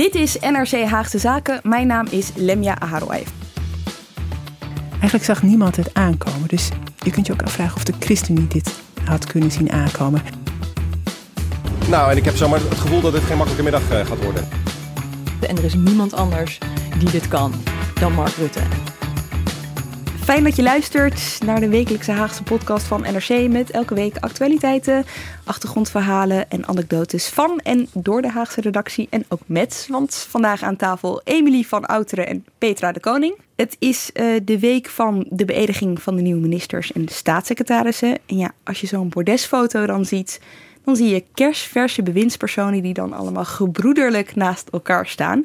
Dit is NRC Haagse Zaken. Mijn naam is Lemja Aharouai. Eigenlijk zag niemand het aankomen. Dus je kunt je ook afvragen of de ChristenUnie dit had kunnen zien aankomen. Nou, en ik heb zomaar het gevoel dat het geen makkelijke middag uh, gaat worden. En er is niemand anders die dit kan dan Mark Rutte. Fijn dat je luistert naar de wekelijkse Haagse podcast van NRC met elke week actualiteiten, achtergrondverhalen en anekdotes van en door de Haagse redactie en ook met, want vandaag aan tafel Emilie van Outeren en Petra de Koning. Het is uh, de week van de beëdiging van de nieuwe ministers en de staatssecretarissen. En ja, als je zo'n bordesfoto dan ziet, dan zie je kersverse bewindspersonen die dan allemaal gebroederlijk naast elkaar staan.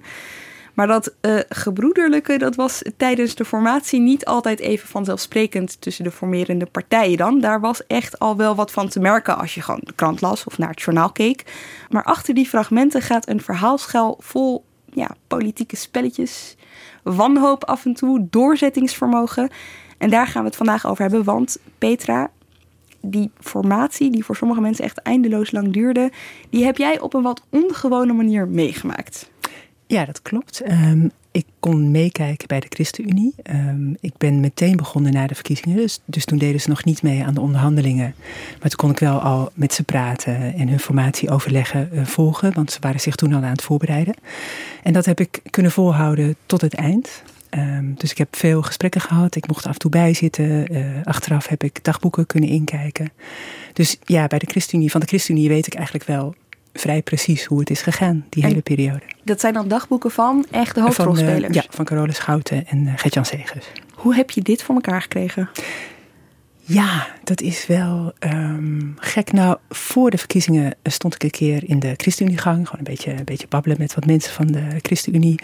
Maar dat uh, gebroederlijke, dat was tijdens de formatie niet altijd even vanzelfsprekend tussen de formerende partijen dan. Daar was echt al wel wat van te merken als je gewoon de krant las of naar het journaal keek. Maar achter die fragmenten gaat een verhaalschuil vol ja, politieke spelletjes, wanhoop af en toe, doorzettingsvermogen. En daar gaan we het vandaag over hebben, want Petra, die formatie, die voor sommige mensen echt eindeloos lang duurde, die heb jij op een wat ongewone manier meegemaakt. Ja, dat klopt. Um, ik kon meekijken bij de ChristenUnie. Um, ik ben meteen begonnen na de verkiezingen. Dus, dus, toen deden ze nog niet mee aan de onderhandelingen. Maar toen kon ik wel al met ze praten en hun formatieoverleggen uh, volgen. Want ze waren zich toen al aan het voorbereiden. En dat heb ik kunnen volhouden tot het eind. Um, dus ik heb veel gesprekken gehad. Ik mocht af en toe bijzitten. Uh, achteraf heb ik dagboeken kunnen inkijken. Dus ja, bij de ChristenUnie, van de ChristenUnie weet ik eigenlijk wel vrij precies hoe het is gegaan, die hele periode. Dat zijn dan dagboeken van echt de hoofdrolspelers? Van, uh, ja, van Carolus Schouten en uh, Gertjan Segers. Hoe heb je dit voor elkaar gekregen? Ja, dat is wel um, gek. Nou, voor de verkiezingen stond ik een keer in de ChristenUnie-gang. Gewoon een beetje, een beetje babbelen met wat mensen van de ChristenUnie.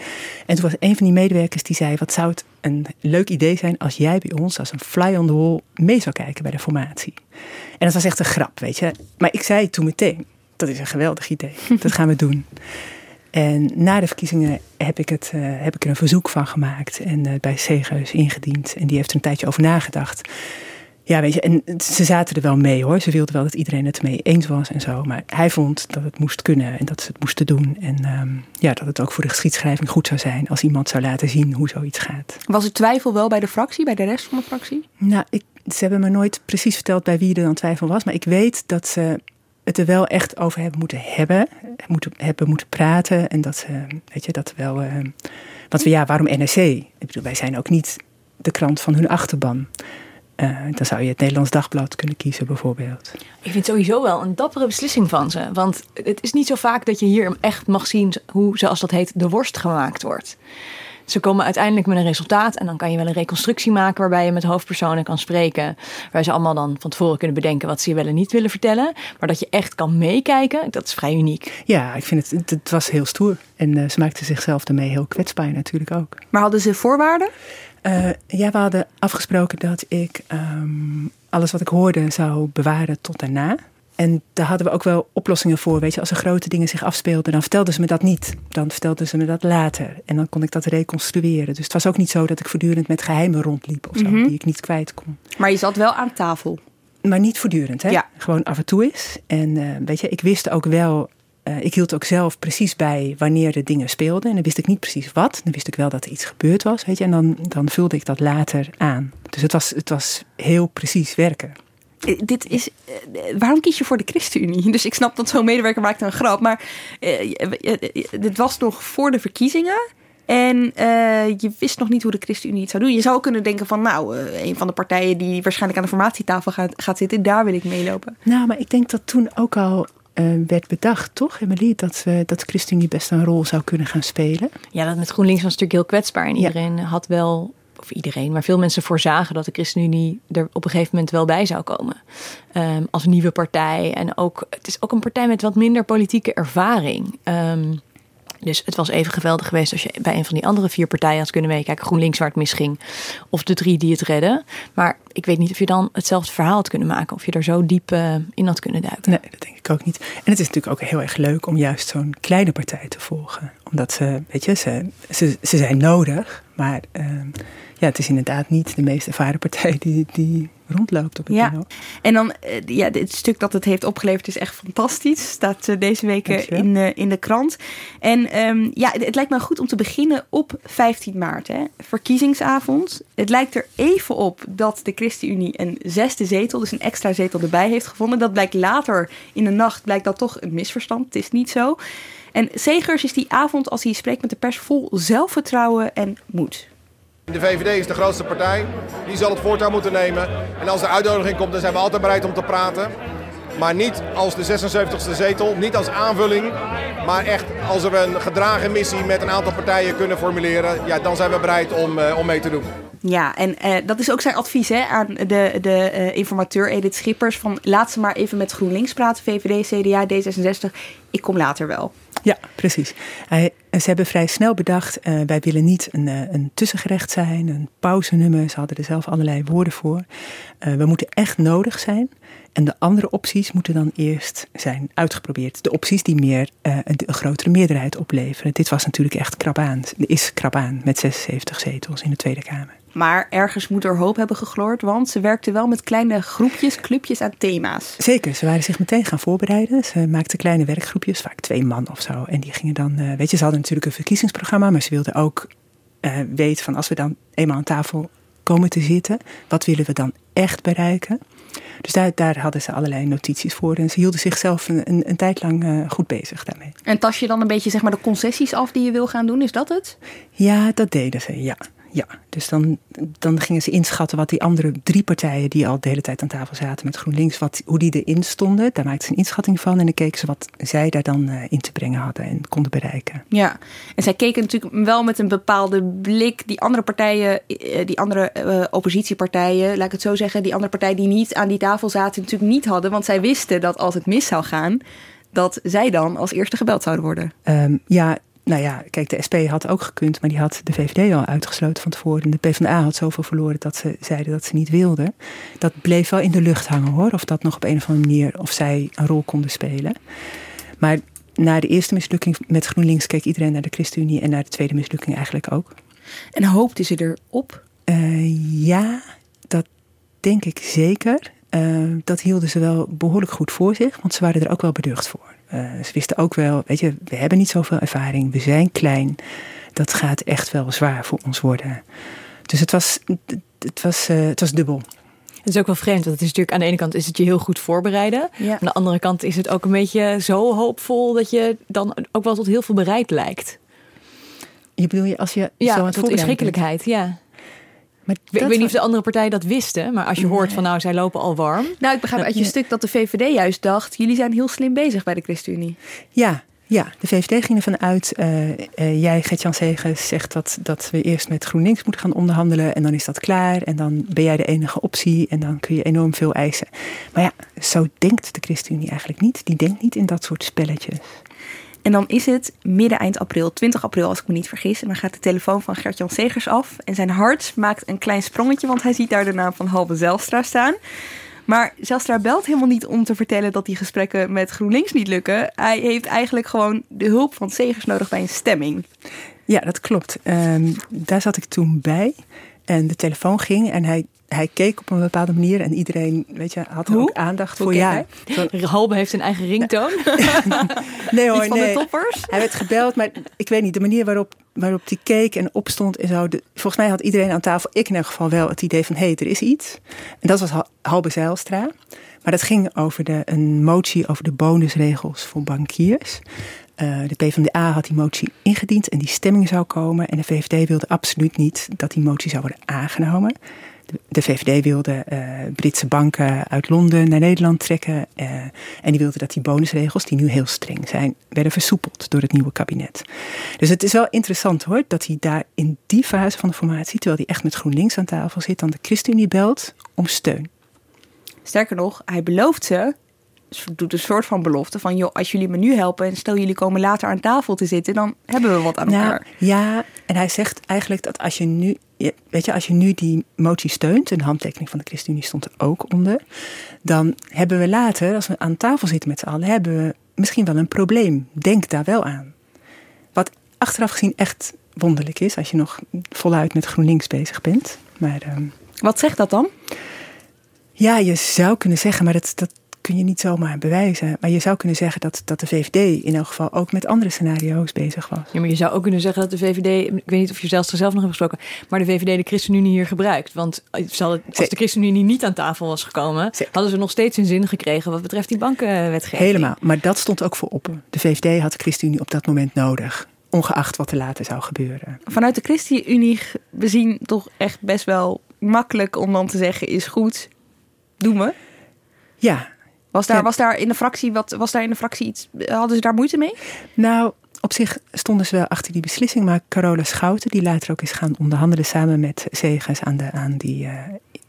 En toen was een van die medewerkers die zei... wat zou het een leuk idee zijn als jij bij ons als een fly on the wall... mee zou kijken bij de formatie. En dat was echt een grap, weet je. Maar ik zei toen meteen dat is een geweldig idee. Dat gaan we doen. En na de verkiezingen heb ik, het, uh, heb ik er een verzoek van gemaakt en uh, bij Segeus ingediend. En die heeft er een tijdje over nagedacht. Ja, weet je, en ze zaten er wel mee hoor. Ze wilden wel dat iedereen het mee eens was en zo. Maar hij vond dat het moest kunnen en dat ze het moesten doen. En um, ja, dat het ook voor de geschiedschrijving goed zou zijn als iemand zou laten zien hoe zoiets gaat. Was er twijfel wel bij de fractie, bij de rest van de fractie? Nou, ik, ze hebben me nooit precies verteld bij wie er dan twijfel was. Maar ik weet dat ze het er wel echt over hebben moeten hebben, moeten, hebben moeten praten. En dat ze, weet je, dat wel. Uh, want we, ja, waarom NRC? Ik bedoel, wij zijn ook niet de krant van hun achterban. Uh, dan zou je het Nederlands Dagblad kunnen kiezen, bijvoorbeeld. Ik vind sowieso wel een dappere beslissing van ze. Want het is niet zo vaak dat je hier echt mag zien hoe, zoals dat heet, de worst gemaakt wordt. Ze komen uiteindelijk met een resultaat en dan kan je wel een reconstructie maken waarbij je met hoofdpersonen kan spreken. Waar ze allemaal dan van tevoren kunnen bedenken wat ze je wel en niet willen vertellen. Maar dat je echt kan meekijken, dat is vrij uniek. Ja, ik vind het, het was heel stoer. En uh, ze maakten zichzelf ermee heel kwetsbaar natuurlijk ook. Maar hadden ze voorwaarden? Uh, ja, we hadden afgesproken dat ik um, alles wat ik hoorde zou bewaren tot daarna. En daar hadden we ook wel oplossingen voor. Weet je, als er grote dingen zich afspeelden, dan vertelden ze me dat niet. Dan vertelden ze me dat later. En dan kon ik dat reconstrueren. Dus het was ook niet zo dat ik voortdurend met geheimen rondliep of zo, mm -hmm. die ik niet kwijt kon. Maar je zat wel aan tafel. Maar niet voortdurend, hè? Ja. Gewoon af en toe eens. En uh, weet je, ik wist ook wel. Uh, ik hield ook zelf precies bij wanneer de dingen speelden. En dan wist ik niet precies wat. Dan wist ik wel dat er iets gebeurd was, weet je. En dan, dan vulde ik dat later aan. Dus het was, het was heel precies werken dit is, waarom kies je voor de ChristenUnie? Dus ik snap dat zo'n medewerker maakt een grap, maar uh, dit was nog voor de verkiezingen. En uh, je wist nog niet hoe de ChristenUnie het zou doen. Je zou kunnen denken van, nou, uh, een van de partijen die waarschijnlijk aan de formatietafel gaat, gaat zitten, daar wil ik meelopen. Nou, maar ik denk dat toen ook al uh, werd bedacht, toch, Emily, dat, uh, dat ChristenUnie best een rol zou kunnen gaan spelen. Ja, dat met GroenLinks was natuurlijk heel kwetsbaar en iedereen ja. had wel of iedereen, maar veel mensen voorzagen dat de ChristenUnie er op een gegeven moment wel bij zou komen. Um, als nieuwe partij. En ook, het is ook een partij met wat minder politieke ervaring. Um, Dus het was even geweldig geweest als je bij een van die andere vier partijen had kunnen meekijken. GroenLinks waar het misging. Of de drie die het redden. Maar ik weet niet of je dan hetzelfde verhaal had kunnen maken. Of je er zo diep uh, in had kunnen duiken. Nee, dat denk ik ook niet. En het is natuurlijk ook heel erg leuk om juist zo'n kleine partij te volgen. Omdat ze, weet je, ze, ze, ze zijn nodig. Maar uh, ja, het is inderdaad niet de meest ervaren partij die, die rondloopt op het ja. En dan, uh, ja, het stuk dat het heeft opgeleverd is echt fantastisch. Staat uh, deze week in, uh, in de krant. En um, ja, het, het, lijkt me goed om te beginnen op 15 maart, hè, verkiezingsavond. Het lijkt er even op dat de ChristenUnie een zesde zetel, dus een extra zetel erbij heeft gevonden. Dat blijkt later in de nacht, blijkt dat toch een misverstand. Het is niet zo. En Segers is die avond, als hij spreekt met de pers, vol zelfvertrouwen en moed. De VVD is de grootste partij. Die zal het voortouw moeten nemen. En als er uitnodiging komt, dan zijn we altijd bereid om te praten. Maar niet als de 76ste zetel, niet als aanvulling. Maar echt als we een gedragen missie met een aantal partijen kunnen formuleren. Ja, dan zijn we bereid om, uh, om mee te doen. Ja, en uh, dat is ook zijn advies hè, aan de, de uh, informateur Edith Schippers. Van laat ze maar even met GroenLinks praten, VVD, CDA, D66. Ik kom later wel. Ja, precies. Ze hebben vrij snel bedacht, uh, wij willen niet een, uh, een tussengerecht zijn, een pauzenummer. Ze hadden er zelf allerlei woorden voor. Uh, we moeten echt nodig zijn. En de andere opties moeten dan eerst zijn uitgeprobeerd. De opties die meer een, een, grotere meerderheid opleveren. Dit was natuurlijk echt krap aan. Is krap aan met 76 zetels in de Tweede Kamer. Maar ergens moet er hoop hebben gegloord, want ze werkte wel met kleine groepjes, clubjes aan thema's. Zeker, ze waren zich meteen gaan voorbereiden. Ze maakten kleine werkgroepjes, vaak twee man of zo. En die gingen dan, uh, weet je, ze hadden natuurlijk een verkiezingsprogramma, maar ze wilden ook uh, weten van als we dan eenmaal aan tafel komen te zitten, wat willen we dan echt bereiken? Dus daar, daar hadden ze allerlei notities voor. En ze hielden zichzelf een, een, een tijd lang uh, goed bezig daarmee. En tas je dan een beetje zeg maar, de concessies af die je wil gaan doen? Is dat het? Ja, dat deden ze, ja. Ja, dus dan, dan gingen ze inschatten wat die andere drie partijen die al de hele tijd aan tafel zaten met GroenLinks, wat, hoe die erin stonden. Daar maakten ze een inschatting van en dan keken ze wat zij daar dan uh, in te brengen hadden en konden bereiken. Ja, en zij keken natuurlijk wel met een bepaalde blik die andere partijen, die andere uh, oppositiepartijen, laat ik het zo zeggen, die andere partijen die niet aan die tafel zaten, natuurlijk niet hadden. Want zij wisten dat als het mis zou gaan, dat zij dan als eerste gebeld zouden worden. Um, ja, nou ja, kijk, de SP had ook gekund, maar die had de VVD al uitgesloten van tevoren. En de PvdA had zoveel verloren dat ze zeiden dat ze niet wilden. Dat bleef wel in de lucht hangen hoor, of dat nog op een of andere manier, of zij een rol konden spelen. Maar na de eerste mislukking met GroenLinks keek iedereen naar de ChristenUnie en naar de tweede mislukking eigenlijk ook. En hoopte ze erop? Uh, ja, dat denk ik zeker. Uh, dat hielden ze wel behoorlijk goed voor zich, want ze waren er ook wel beducht voor. Uh, ze wisten ook wel, weet je, we hebben niet zoveel ervaring, we zijn klein. Dat gaat echt wel zwaar voor ons worden. Dus het was, het was, uh, het was dubbel. Het is ook wel vreemd, want het is natuurlijk aan de ene kant is het je heel goed voorbereiden. Ja. Aan de andere kant is het ook een beetje zo hoopvol dat je dan ook wel tot heel veel bereid lijkt. Je bedoel je als je ja, zo aan het tot ja. Maar ik weet niet of de andere partijen dat wisten, maar als je hoort van nou, zij lopen al warm. Nou, ik begrijp uit je stuk dat de VVD juist dacht, jullie zijn heel slim bezig bij de ChristenUnie. Ja, ja, de VVD ging ervan uit, uh, uh, jij Gert-Jan Segers zegt dat, dat we eerst met GroenLinks moeten gaan onderhandelen en dan is dat klaar en dan ben jij de enige optie en dan kun je enorm veel eisen. Maar ja, zo denkt de ChristenUnie eigenlijk niet. Die denkt niet in dat soort spelletjes. En dan is het midden eind april, 20 april als ik me niet vergis. En dan gaat de telefoon van Gert-Jan Segers af. En zijn hart maakt een klein sprongetje, want hij ziet daar de naam van Halbe Zelstra staan. Maar Zelstra belt helemaal niet om te vertellen dat die gesprekken met GroenLinks niet lukken. Hij heeft eigenlijk gewoon de hulp van Segers nodig bij een stemming. Ja, dat klopt. Um, daar zat ik toen bij. En de telefoon ging en hij, hij keek op een bepaalde manier. En iedereen, weet je, had er ook aandacht Hoe voor. Ja, Halbe heeft zijn eigen ringtoon. nee hoor, van nee. de toppers. Hij werd gebeld, maar ik weet niet, de manier waarop, waarop hij keek en opstond en zo. De, volgens mij had iedereen aan tafel, ik in elk geval wel, het idee van hé, hey, er is iets. En dat was Halbe Zijlstra. Maar dat ging over de, een motie over de bonusregels voor bankiers. Uh, de PvdA had die motie ingediend en die stemming zou komen. En de VVD wilde absoluut niet dat die motie zou worden aangenomen. De, VVD wilde uh, Britse banken uit Londen naar Nederland trekken. Uh, en die wilde dat die bonusregels, die nu heel streng zijn, werden versoepeld door het nieuwe kabinet. Dus het is wel interessant hoor, dat hij daar in die fase van de formatie, terwijl hij echt met GroenLinks aan tafel zit, dan de ChristenUnie belt om steun. Sterker nog, hij belooft ze doet een soort van belofte van... joh, als jullie me nu helpen en stel jullie komen later aan tafel te zitten... dan hebben we wat aan nou, elkaar. Ja, en hij zegt eigenlijk dat als je nu... Weet je, als je nu die motie steunt, en de handtekening van de ChristenUnie stond er ook onder... dan hebben we later, als we aan tafel zitten met z'n allen... hebben we misschien wel een probleem. Denk daar wel aan. Wat achteraf gezien echt wonderlijk is... als je nog voluit met GroenLinks bezig bent. Maar... Ehm, wat zegt dat dan? Ja, je zou kunnen zeggen, maar dat, dat kun je niet zomaar bewijzen. Maar je zou kunnen zeggen dat, dat de VVD in elk geval ook met andere scenario's bezig was. Ja, maar je zou ook kunnen zeggen dat de VVD, ik weet niet of je zelfs er zelf nog hebt gesproken, maar de VVD de ChristenUnie hier gebruikt. Want als de ChristenUnie niet aan tafel was gekomen, hadden ze nog steeds een zin gekregen wat betreft die bankenwetgeving. Helemaal, maar dat stond ook voorop. De VVD had de ChristenUnie op dat moment nodig ongeacht wat er later zou gebeuren. Vanuit de ChristenUnie bezien toch echt best wel makkelijk om dan te zeggen is goed, doen we. Ja. Was daar, was daar in de fractie wat was daar in de fractie iets? Hadden ze daar moeite mee? Nou, op zich stonden ze wel achter die beslissing, maar Carola Schouten, die later ook is gaan onderhandelen samen met Zegers aan de, aan die, uh,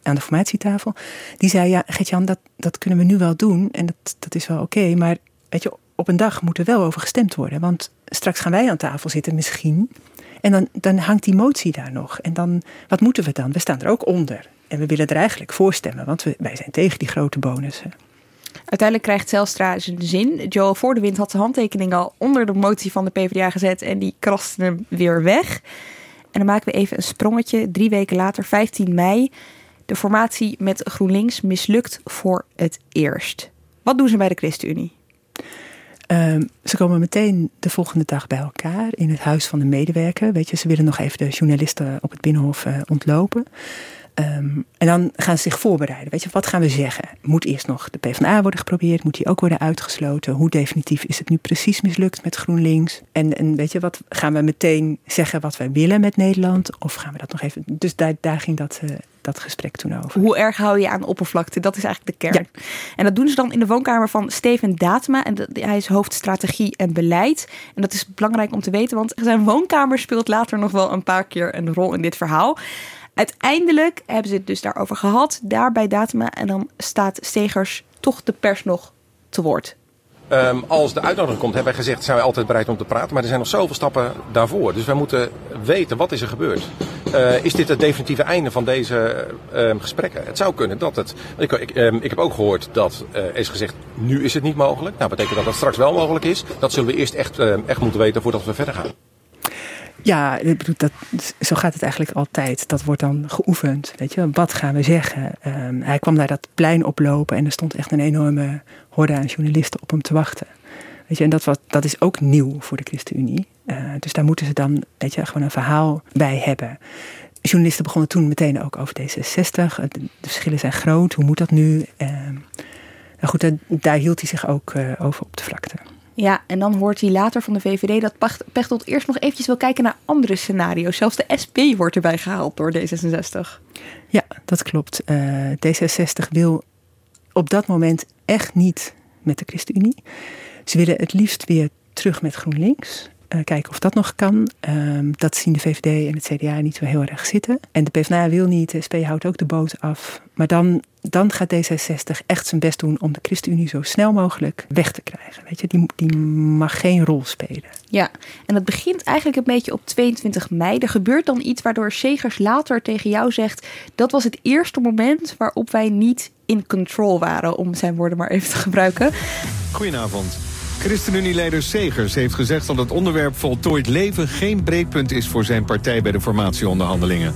aan de formatietafel, die zei: Ja, Gert-Jan, dat, dat kunnen we nu wel doen en dat, dat is wel oké, maar weet je, op een dag moet er wel over gestemd worden, want straks gaan wij aan tafel zitten misschien. En dan, dan hangt die motie daar nog. En dan, wat moeten we dan? We staan er ook onder. En we willen er eigenlijk voor stemmen, want we, wij zijn tegen die grote bonussen. Uiteindelijk krijgt Zelstra zijn zin. Joe Voor de Wind had zijn handtekening al onder de motie van de PvdA gezet en die kraste hem weer weg. En dan maken we even een sprongetje. Drie weken later, 15 mei. De formatie met GroenLinks mislukt voor het eerst. Wat doen ze bij de ChristenUnie? Um, ze komen meteen de volgende dag bij elkaar in het huis van de medewerker. Weet je, ze willen nog even de journalisten op het binnenhof uh, ontlopen. Um, en dan gaan ze zich voorbereiden. Weet je, wat gaan we zeggen? Moet eerst nog de PvdA worden geprobeerd? Moet die ook worden uitgesloten? Hoe definitief is het nu precies mislukt met GroenLinks? En, en weet je, wat gaan we meteen zeggen wat wij willen met Nederland? Of gaan we dat nog even... Dus daar, daar ging dat, uh, dat gesprek toen over. Hoe erg hou je aan oppervlakte? Dat is eigenlijk de kern. Ja. En dat doen ze dan in de woonkamer van Steven Datema. En hij is hoofdstrategie en beleid. En dat is belangrijk om te weten, want zijn woonkamer speelt later nog wel een paar keer een rol in dit verhaal. Uiteindelijk hebben ze het dus daarover gehad, daar bij Datema. En dan staat Stegers toch de pers nog te woord. Um, als de uitnodiging komt, hebben wij gezegd, zijn wij altijd bereid om te praten. Maar er zijn nog zoveel stappen daarvoor. Dus wij moeten weten, wat is er gebeurd? Uh, is dit het definitieve einde van deze um, gesprekken? Het zou kunnen dat het... Ik, ik, um, ik heb ook gehoord dat uh, is gezegd, nu is het niet mogelijk. Nou, betekent dat dat straks wel mogelijk is? Dat zullen we eerst echt, echt moeten weten voordat we verder gaan. Ja, dat, zo gaat het eigenlijk altijd. Dat wordt dan geoefend. Weet je, wat gaan we zeggen? Um, hij kwam naar dat plein oplopen en er stond echt een enorme horde aan journalisten op hem te wachten. Weet je, en dat, was, dat is ook nieuw voor de ChristenUnie. Uh, dus daar moeten ze dan weet je, gewoon een verhaal bij hebben. Journalisten begonnen toen meteen ook over D66. De, verschillen zijn groot. Hoe moet dat nu? Uh, nou goed, daar hield hij zich ook uh, over op de vlakte. Ja, en dan hoort hij later van de VVD dat Pechtold eerst nog eventjes wil kijken naar andere scenario's. Zelfs de SP wordt erbij gehaald door D66. Ja, dat klopt. Uh, D66 wil op dat moment echt niet met de ChristenUnie. Ze willen het liefst weer terug met GroenLinks. Uh, kijken of dat nog kan. Um, dat zien de VVD en het CDA niet zo heel erg zitten. En de PvdA wil niet, de SP houdt ook de boot af. Maar dan, dan gaat D66 echt zijn best doen om de ChristenUnie zo snel mogelijk weg te krijgen. Weet je, die, die mag geen rol spelen. Ja, en dat begint eigenlijk een beetje op 22 mei. Er gebeurt dan iets waardoor Segers later tegen jou zegt... dat was het eerste moment waarop wij niet in control waren, om zijn woorden maar even te gebruiken. Goedenavond. ChristenUnie-leider Segers heeft gezegd dat het onderwerp voltooid leven geen breekpunt is voor zijn partij bij de formatieonderhandelingen.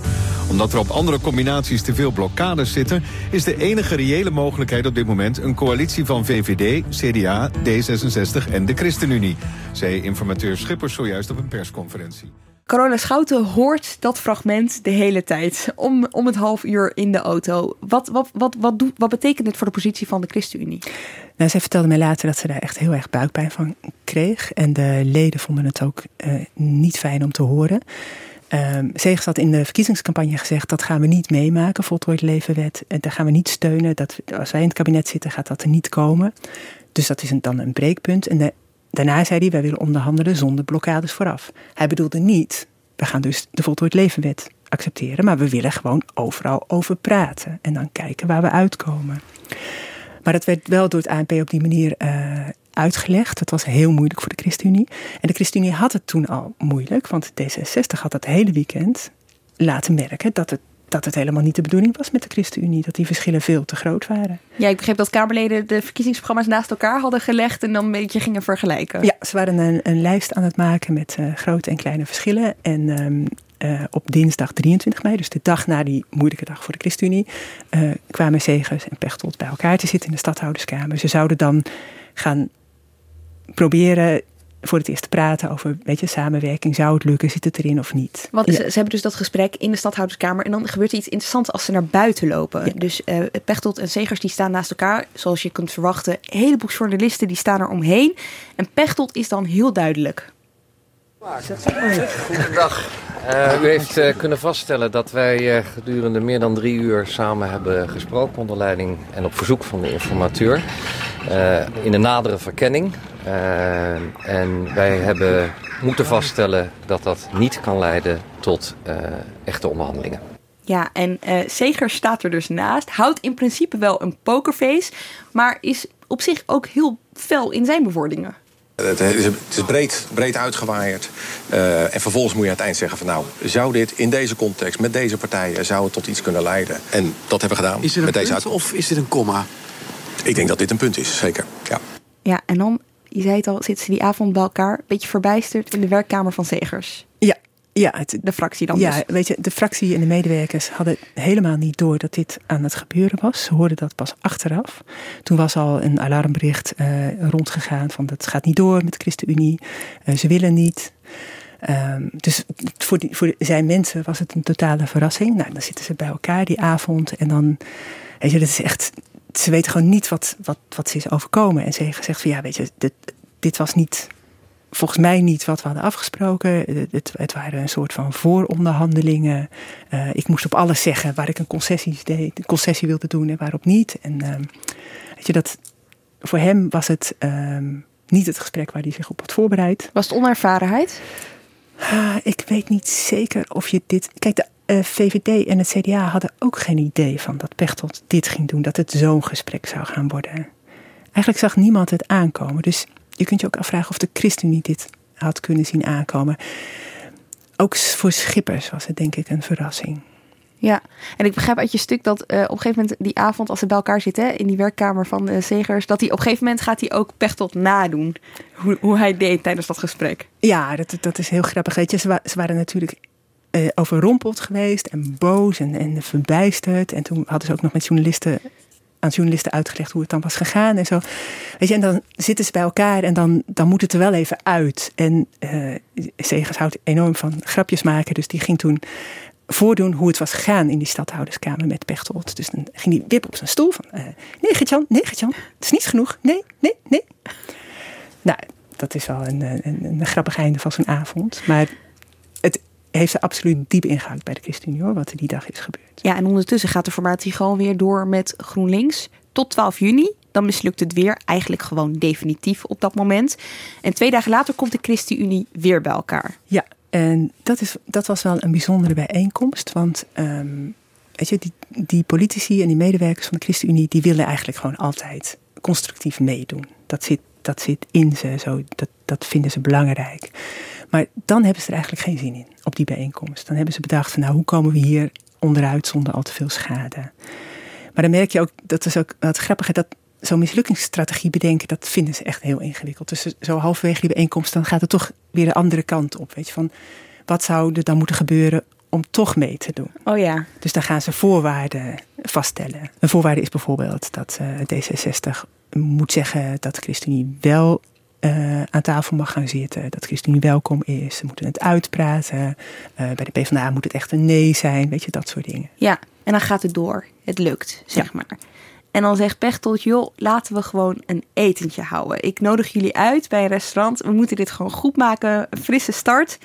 Omdat er op andere combinaties te veel blokkades zitten, is de enige reële mogelijkheid op dit moment een coalitie van VVD, CDA, D66 en de ChristenUnie, zei informateur Schippers zojuist op een persconferentie. Carola Schouten hoort dat fragment de hele tijd. Om, om het half uur in de auto. Wat, wat, wat, wat, doet, wat betekent het voor de positie van de ChristenUnie? Nou, zij vertelde mij later dat ze daar echt heel erg buikpijn van kreeg. En de leden vonden het ook uh, niet fijn om te horen. Um, Zegers had in de verkiezingscampagne gezegd... dat gaan we niet meemaken, voltooid levenwet. En daar gaan we niet steunen. Dat, als wij in het kabinet zitten, gaat dat er niet komen. Dus dat is dan een breekpunt. En de Daarna zei hij, wij willen onderhandelen zonder blokkades vooraf. Hij bedoelde niet, we gaan dus de voltooid levenwet accepteren, maar we willen gewoon overal over praten en dan kijken waar we uitkomen. Maar dat werd wel door het ANP op die manier uh, uitgelegd. Dat was heel moeilijk voor de ChristenUnie. En de ChristenUnie had het toen al moeilijk, want D66 had dat hele weekend laten merken dat het dat het helemaal niet de bedoeling was met de ChristenUnie. Dat die verschillen veel te groot waren. Ja, ik begreep dat Kamerleden de verkiezingsprogramma's naast elkaar hadden gelegd en dan een beetje gingen vergelijken. Ja, ze waren een, een lijst aan het maken met uh, grote en kleine verschillen. En um, uh, op dinsdag 23 mei, dus de dag na die moeilijke dag voor de ChristenUnie, uh, kwamen Zegers en Pechtold bij elkaar te zitten in de stadhouderskamer. Ze zouden dan gaan proberen voor het eerst te praten over weet je, samenwerking. Zou het lukken? Zit het erin of niet? Want ze, hebben dus dat gesprek in de stadhouderskamer. En dan gebeurt er iets interessants als ze naar buiten lopen. Dus uh, Pechtold en Segers die staan naast elkaar. Zoals je kunt verwachten. Een heleboel journalisten die staan er omheen. En Pechtold is dan heel duidelijk. Goedendag. Uh, u heeft uh, kunnen vaststellen dat wij uh, gedurende meer dan drie uur samen hebben gesproken onder leiding en op verzoek van de informateur in een nadere verkenning. en wij hebben moeten vaststellen dat dat niet kan leiden tot echte onderhandelingen. Ja, en Seger staat er dus naast, houdt in principe wel een pokerface, maar is op zich ook heel fel in zijn bevorderingen. Het is, het is breed, breed uitgewaaid. Uh, en vervolgens moet je aan het eind zeggen van nou, zou dit in deze context, met deze partijen, zou het tot iets kunnen leiden? En dat hebben we gedaan. Is dit met een deze punt of is dit een komma? Ik denk dat dit een punt is, zeker. Ja, ja en dan, je zei het al, zitten ze die avond bij elkaar, een beetje verbijsterd in de werkkamer van Zegers. Ja, ja, het, de fractie dan ja, dus. weet je, de fractie en de medewerkers hadden helemaal niet door dat dit aan het gebeuren was. Ze hoorden dat pas achteraf. Toen was al een alarmbericht uh, rondgegaan van dat gaat niet door met de ChristenUnie. Uh, ze willen niet. Um, dus voor, die, voor zijn mensen was het een totale verrassing. Nou, dan zitten ze bij elkaar die avond en dan, weet je, dat is echt, ze weten gewoon niet wat, wat, wat ze is overkomen. En ze heeft gezegd van ja, weet je, dit, dit was niet volgens mij niet wat we hadden afgesproken. Het, het waren een soort van vooronderhandelingen. Uh, ik moest op alles zeggen waar ik een concessie, deed, een concessie wilde doen en waarop niet. En uh, weet je, dat, voor hem was het uh, niet het gesprek waar hij zich op had voorbereid. Was het onervarenheid? Uh, ik weet niet zeker of je dit. Kijk, de uh, VVD en het CDA hadden ook geen idee van dat Pechtold dit ging doen, dat het zo'n gesprek zou gaan worden. Eigenlijk zag niemand het aankomen. Dus je kunt je ook afvragen of de ChristenUnie dit had kunnen zien aankomen. Ook voor Schippers was het denk ik een verrassing. Ja, en ik begrijp uit je stuk dat uh, op een gegeven moment die avond als ze bij elkaar zitten in die werkkamer van de Zegers, dat hij op een gegeven moment gaat hij ook Pechtold nadoen hoe, hoe hij deed tijdens dat gesprek. Ja, dat, dat is heel grappig. Weet je, ze, ze waren natuurlijk uh, overrompeld geweest en boos en, en verbijsterd. En toen hadden ze ook nog met journalisten aan journalisten uitgelegd hoe het dan was gegaan en zo. Weet je, en dan zitten ze bij elkaar en dan, dan moet het er wel even uit. En uh, Segers houdt enorm van grapjes maken, dus die ging toen voordoen hoe het was gegaan in die stadhouderskamer met Pechtold. Dus dan ging hij wip op zijn stoel van, uh, nee Gertjan, nee Gertjan, het is niet genoeg, nee, nee, nee. Nou, dat is wel een, een, een grappig einde van zo'n avond. Maar heeft er absoluut diep ingehaakt bij de ChristenUnie hoor, wat er die dag is gebeurd. Ja, en ondertussen gaat de formatie gewoon weer door met GroenLinks tot 12 juni. Dan mislukt het weer, eigenlijk gewoon definitief op dat moment. En twee dagen later komt de ChristenUnie weer bij elkaar. Ja, en dat, is, dat was wel een bijzondere bijeenkomst. Want um, weet je, die, die politici en die medewerkers van de ChristenUnie... die willen eigenlijk gewoon altijd constructief meedoen. Dat zit, dat zit in ze, zo, dat, dat vinden ze belangrijk. Maar dan hebben ze er eigenlijk geen zin in, op die bijeenkomst. Dan hebben ze bedacht van, nou, hoe komen we hier onderuit zonder al te veel schade. Maar dan merk je ook, dat is ook het grappige, dat zo'n mislukkingsstrategie bedenken, dat vinden ze echt heel ingewikkeld. Dus zo halverwege die bijeenkomst, dan gaat het toch weer de andere kant op. Weet je, van wat zou er dan moeten gebeuren om toch mee te doen? Oh ja. Dus dan gaan ze voorwaarden vaststellen. Een voorwaarde is bijvoorbeeld dat uh, D66 moet zeggen dat de ChristenUnie wel uh, aan tafel mag gaan zitten. Dat ChristenUnie welkom is. Ze moeten het uitpraten. Uh, bij de PvdA moet het echt een nee zijn. Weet je, dat soort dingen. Ja, en dan gaat het door. Het lukt, zeg ja. maar. En dan zegt Pechtold, joh, laten we gewoon een etentje houden. Ik nodig jullie uit bij een restaurant. We moeten dit gewoon goed maken. Een frisse start.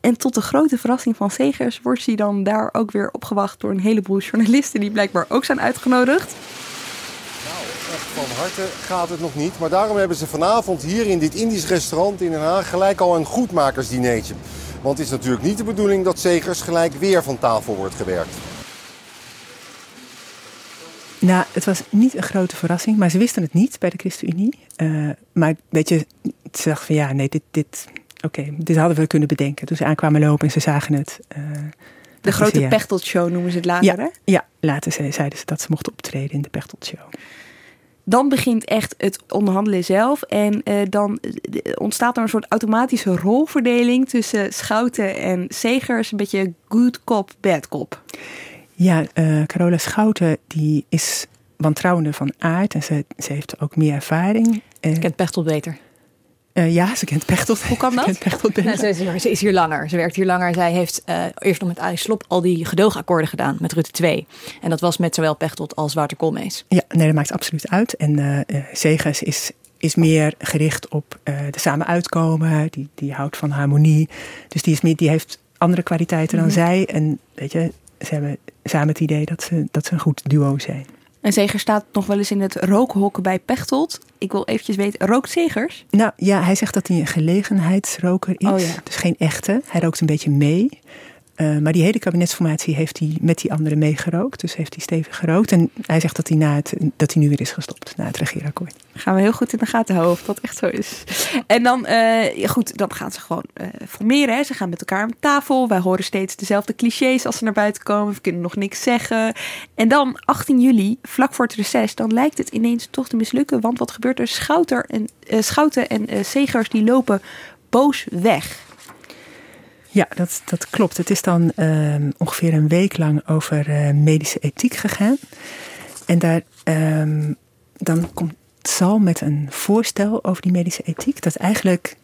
En tot de grote verrassing van Segers wordt hij dan daar ook weer opgewacht door een heleboel journalisten die blijkbaar ook zijn uitgenodigd. Echt van harte gaat het nog niet. Maar daarom hebben ze vanavond hier in dit Indisch restaurant in Den Haag gelijk al een goedmakersdineetje. Want het is natuurlijk niet de bedoeling dat Zegers gelijk weer van tafel wordt gewerkt. Nou, het was niet een grote verrassing, maar ze wisten het niet bij de ChristenUnie. Uh, maar weet je, ze dachten van ja, nee, dit, dit, oké, dit hadden we kunnen bedenken. Toen ze aankwamen lopen en ze zagen het. Uh, de grote ja. Pechteltshow noemen ze het later, ja, hè? Ja, later zeiden ze dat ze mochten optreden in de Pechteltshow. Dan begint echt het onderhandelen zelf. En uh, dan ontstaat er een soort automatische rolverdeling tussen Schouten en Segers. Een beetje good cop, bad cop. Ja, uh, Carola Schouten die is wantrouwende van aard en ze, ze heeft ook meer ervaring. Ze kent Pechtel beter. Uh, ja, ze kent Pechtold. Hoe kan dat? Kent Pechtold nou, ze, is hier, ze, is hier, langer. Ze werkt hier langer. Zij heeft uh, eerst nog met Arie Slop al die gedoogakkoorden gedaan met Rutte 2. En dat was met zowel Pechtold als Wouter Koolmees. Ja, nee, dat maakt absoluut uit. En uh, Segers is, is meer gericht op de samen uitkomen. Die, die houdt van harmonie. Dus die, is meer, die heeft andere kwaliteiten dan mm -hmm. zij. En weet je, ze hebben samen het idee dat ze, dat ze een goed duo zijn. En Zegers staat nog wel eens in het rookhok bij Pechtold. Ik wil eventjes weten, rookt Zegers? Nou ja, hij zegt dat hij een gelegenheidsroker is. Oh, ja. Dus geen echte. Hij rookt een beetje mee. Uh, maar die hele kabinetsformatie heeft hij met die anderen meegerookt. Dus heeft hij stevig gerookt. En hij zegt dat hij, na het, dat hij nu weer is gestopt na het regeerakkoord. Gaan we heel goed in de gaten houden of dat echt zo is. En dan, ja goed, dan gaan ze gewoon uh, formeren. Hè. Ze gaan met elkaar aan tafel. Wij horen steeds dezelfde clichés als ze naar buiten komen. We kunnen nog niks zeggen. En dan 18 juli, vlak voor het reces, dan lijkt het ineens toch te mislukken. Want wat gebeurt er? Schouter en, Schouten en Segers die lopen boos weg. Ja, dat, dat klopt. Het is dan uh, ongeveer een week lang over uh, medische ethiek gegaan. En daar, um, dan komt Sal met een voorstel over die medische ethiek. Dat eigenlijk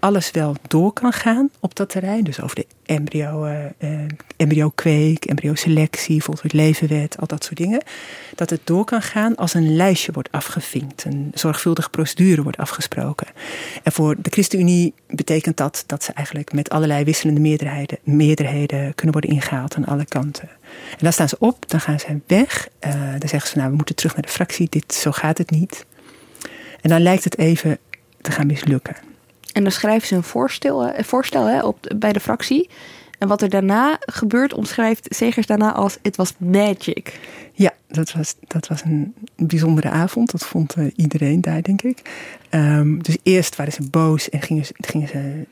alles wel door kan gaan op dat terrein. Dus over de embryo, uh, uh, embryo-kweek, embryo-selectie, bijvoorbeeld levenwet, al dat soort dingen. Dat het door kan gaan als een lijstje wordt afgevinkt. Een zorgvuldige procedure wordt afgesproken. En voor de ChristenUnie betekent dat dat ze eigenlijk met allerlei wisselende meerderheden, meerderheden kunnen worden ingehaald aan alle kanten. En dan staan ze op, dan gaan ze weg. Uh, dan zeggen ze, nou, we moeten terug naar de fractie. Dit, zo gaat het niet. En dan lijkt het even te gaan mislukken. En dan schrijven ze een voorstel, een voorstel hè, op, bij de fractie. En wat er daarna gebeurt, omschrijft Segers daarna als: het was magic. Ja, dat was, dat was een bijzondere avond. Dat vond uh, iedereen daar, denk ik. Um, dus eerst waren ze boos en gingen ze, gingen ze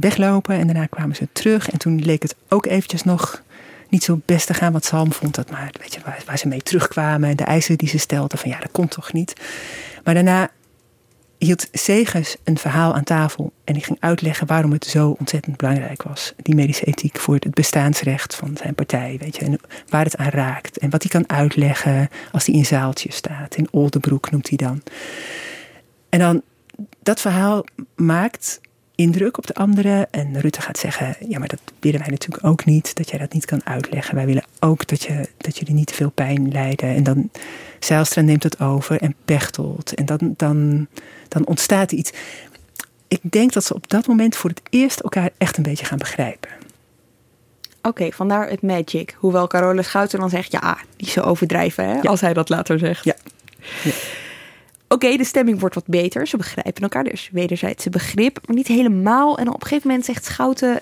weglopen. En daarna kwamen ze terug. En toen leek het ook eventjes nog niet zo best te gaan. Want Salm vond dat maar, weet je, waar, waar ze mee terugkwamen. En de eisen die ze stelden, van ja, dat komt toch niet. Maar daarna hield Segers een verhaal aan tafel en die ging uitleggen waarom het zo ontzettend belangrijk was. Die medische ethiek voor het bestaansrecht van zijn partij, weet je, en waar het aan raakt. En wat hij kan uitleggen als hij in zaaltjes staat. In Oldenbroek noemt hij dan. En dan, dat verhaal maakt indruk op de anderen. En Rutte gaat zeggen, ja, maar dat willen wij natuurlijk ook niet. Dat jij dat niet kan uitleggen. Wij willen ook dat, je, dat jullie niet te veel pijn lijden. En dan Zijlstra neemt het over en Pechtold. En dan, dan, dan ontstaat iets. Ik denk dat ze op dat moment voor het eerst elkaar echt een beetje gaan begrijpen. Oké, okay, vandaar het magic. Hoewel Carola Schouten dan zegt, ja, niet zo overdrijven, hè, ja. als hij dat later zegt. Ja. ja. Oké, de stemming wordt wat beter. Ze begrijpen elkaar, dus wederzijdse begrip. Maar niet helemaal. En op een gegeven moment zegt Schouten...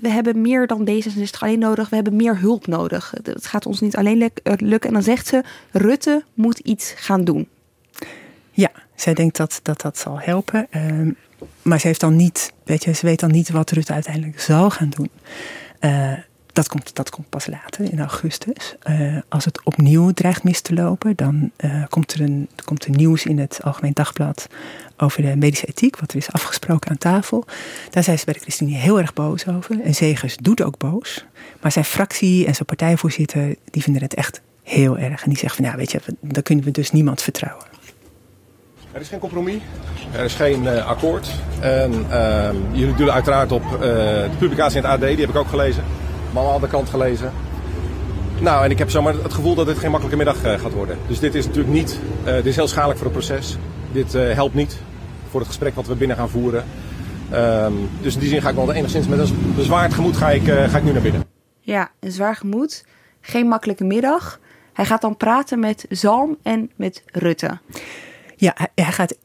We hebben meer dan D66 alleen nodig. We hebben meer hulp nodig. Het gaat ons niet alleen lukken. En dan zegt ze... Rutte moet iets gaan doen. Ja, zij denkt dat dat, dat zal helpen. Uh, maar ze, heeft dan niet, weet je, ze weet dan niet wat Rutte uiteindelijk zal gaan doen. Uh, dat komt, pas later, in augustus. Uh, als het opnieuw dreigt mis te lopen, dan uh, komt, er een, komt er nieuws in het Algemeen Dagblad over de medische ethiek, wat er is afgesproken aan tafel. Daar zijn ze bij de ChristenUnie heel erg boos over. En Zegers doet ook boos. Maar zijn fractie en zijn partijvoorzitter, die vinden het echt heel erg. En die zeggen van, nou weet je, dan kunnen we dus niemand vertrouwen. Er is geen compromis, er is geen uh, akkoord. En uh, jullie doen uiteraard op de publicatie in het AD, die heb ik ook gelezen maar aan de kant gelezen. Nou, en ik heb zomaar het gevoel dat dit geen makkelijke middag uh, gaat worden. Dus dit is natuurlijk niet, uh, dit is heel schadelijk voor het proces. Dit uh, helpt niet voor het gesprek wat we binnen gaan voeren. Um, dus in die zin ga ik wel enigszins met een bezwaard gemoed ga ik, ga ik nu naar binnen. Ja, een zwaar gemoed. Geen makkelijke middag. Hij gaat dan praten met Zalm en met Rutte. Ja, hij gaat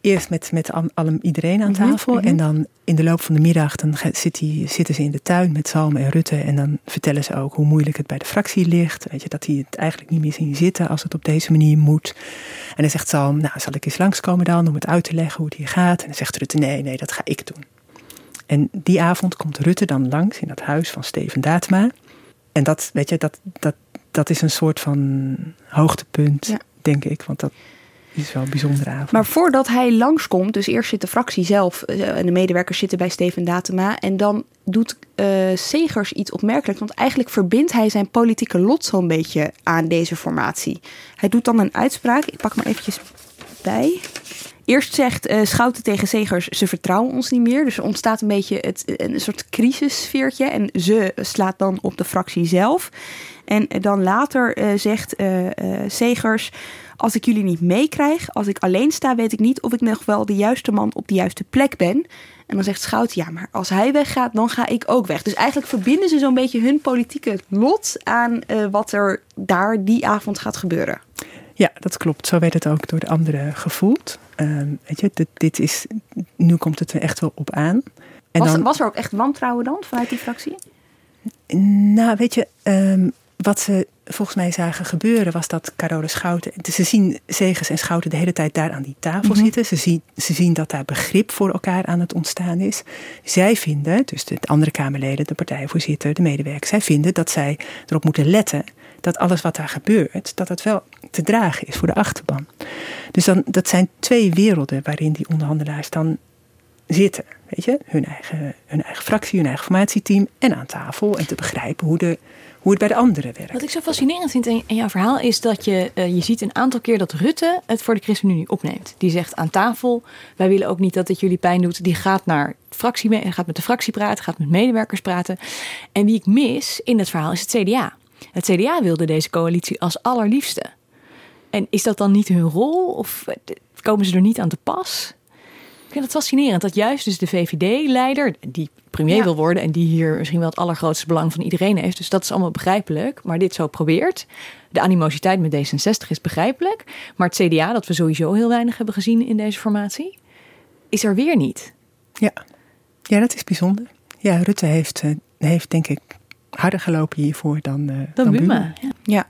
eerst met, met al, iedereen aan Mhm, tafel. mhm. En dan in de loop van de middag dan ga- zit die, zitten ze in de tuin met Salm en Rutte. En dan vertellen ze ook hoe moeilijk het bij de fractie ligt. Weet je, dat die het eigenlijk niet meer zien zitten als het op deze manier moet. En dan zegt Salm, nou zal ik eens langskomen dan om het uit te leggen hoe het hier gaat. En dan zegt Rutte, nee, nee, dat ga ik doen. En die avond komt Rutte dan langs in dat huis van Steven Datema. En dat, weet je, dat, dat, dat is een soort van hoogtepunt, Ja. denk ik. Want dat is wel een bijzondere avond. Maar voordat hij langskomt, dus eerst zit de fractie zelf eh, en de medewerkers zitten bij Steven Datema. En dan doet eh, Segers iets opmerkelijks. Want eigenlijk verbindt hij zijn politieke lot zo'n beetje aan deze formatie. Hij doet dan een uitspraak. Ik pak maar eventjes bij. Eerst zegt eh, Schouten tegen Segers, ze vertrouwen ons niet meer. Dus er ontstaat een beetje het, een soort crisissfeertje. En ze slaat dan op de fractie zelf. En dan later eh, zegt eh, Segers, als ik jullie niet meekrijg, als ik alleen sta, weet ik niet of ik nog wel de juiste man op de juiste plek ben. En dan zegt Schouten, ja, maar als hij weggaat, dan ga ik ook weg. Dus eigenlijk verbinden ze zo'n beetje hun politieke lot aan wat er daar die avond gaat gebeuren. Ja, dat klopt. Zo werd het ook door de anderen gevoeld. Ehm, weet je, dit, dit is, nu komt het er echt wel op aan. En Was, dan, was er ook echt wantrouwen dan vanuit die fractie? Nou, weet je, ehm, wat ze volgens mij zagen gebeuren was dat Carole Schouten. Ze zien Zegers en Schouten de hele tijd daar aan die tafel Mhm. zitten. Ze zien, ze zien dat daar begrip voor elkaar aan het ontstaan is. Zij vinden, dus de andere Kamerleden, de partijvoorzitter, de medewerkers, zij vinden dat zij erop moeten letten dat alles wat daar gebeurt, dat het wel te dragen is voor de achterban. Dus dan, dat zijn twee werelden waarin die onderhandelaars dan zitten. Weet je, hun eigen, hun eigen fractie, hun eigen formatieteam en aan tafel. En te begrijpen hoe, de, hoe het bij de anderen werkt. Wat ik zo fascinerend vind in, jouw verhaal is dat je, eh, je ziet een aantal keer dat Rutte het voor de ChristenUnie opneemt. Die zegt aan tafel, wij willen ook niet dat het jullie pijn doet. Die gaat naar fractie, gaat met de fractie praten, gaat met medewerkers praten. En wie ik mis in het verhaal is het CDA. Het CDA wilde deze coalitie als allerliefste. En is dat dan niet hun rol? Of eh, komen ze er niet aan te pas? Ik vind het fascinerend dat juist dus de VVD-leider, die premier Ja. wil worden en die hier misschien wel het allergrootste belang van iedereen heeft, dus dat is allemaal begrijpelijk, maar dit zo probeert. De animositeit met D66 is begrijpelijk, maar het CDA, dat we sowieso heel weinig hebben gezien in deze formatie, is er weer niet. Ja. ja, dat is bijzonder. Ja, Rutte heeft, eh, heeft denk ik harder gelopen hiervoor dan, eh Dan Buma. Buma. Ja. Ja.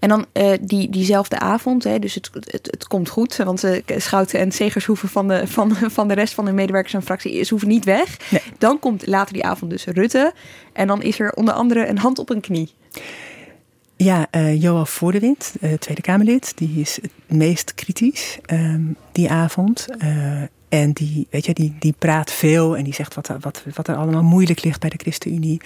En dan eh, die, diezelfde avond, hè, dus het, het, het komt goed. Want eh, Schouten en Segers hoeven van de, van, van de rest van de medewerkers en fractie ze hoeven niet weg. Nee. Dan komt later die avond dus Rutte. En dan is er onder andere een hand op een knie. Ja, eh Johan Voordewind, eh, Tweede Kamerlid, die is het meest kritisch ehm, die avond. Eh, en die, weet je, die, die praat veel en die zegt wat, wat, wat er allemaal moeilijk ligt bij de ChristenUnie.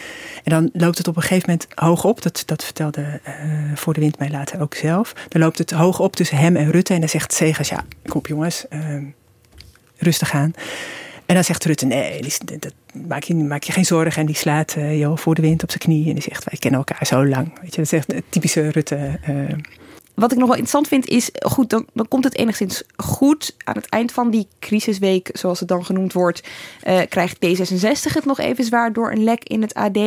En dan loopt het op een gegeven moment hoog op. Dat, dat vertelde eh Voordewind mij later ook zelf. Dan loopt het hoog op tussen hem en Rutte. En dan zegt Segers, ja, kom op jongens, ehm, rustig aan. En dan zegt Rutte, nee, dat, maak, je, maak je geen zorgen. En die slaat Johan voor de wind op zijn knie. En die zegt, wij kennen elkaar zo lang. Weet je, dat is echt typische Rutte. eh, Wat ik nog wel interessant vind is, goed, dan, dan komt het enigszins goed. Aan het eind van die crisisweek, zoals het dan genoemd wordt, eh, krijgt D66 het nog even zwaar door een lek in het AD.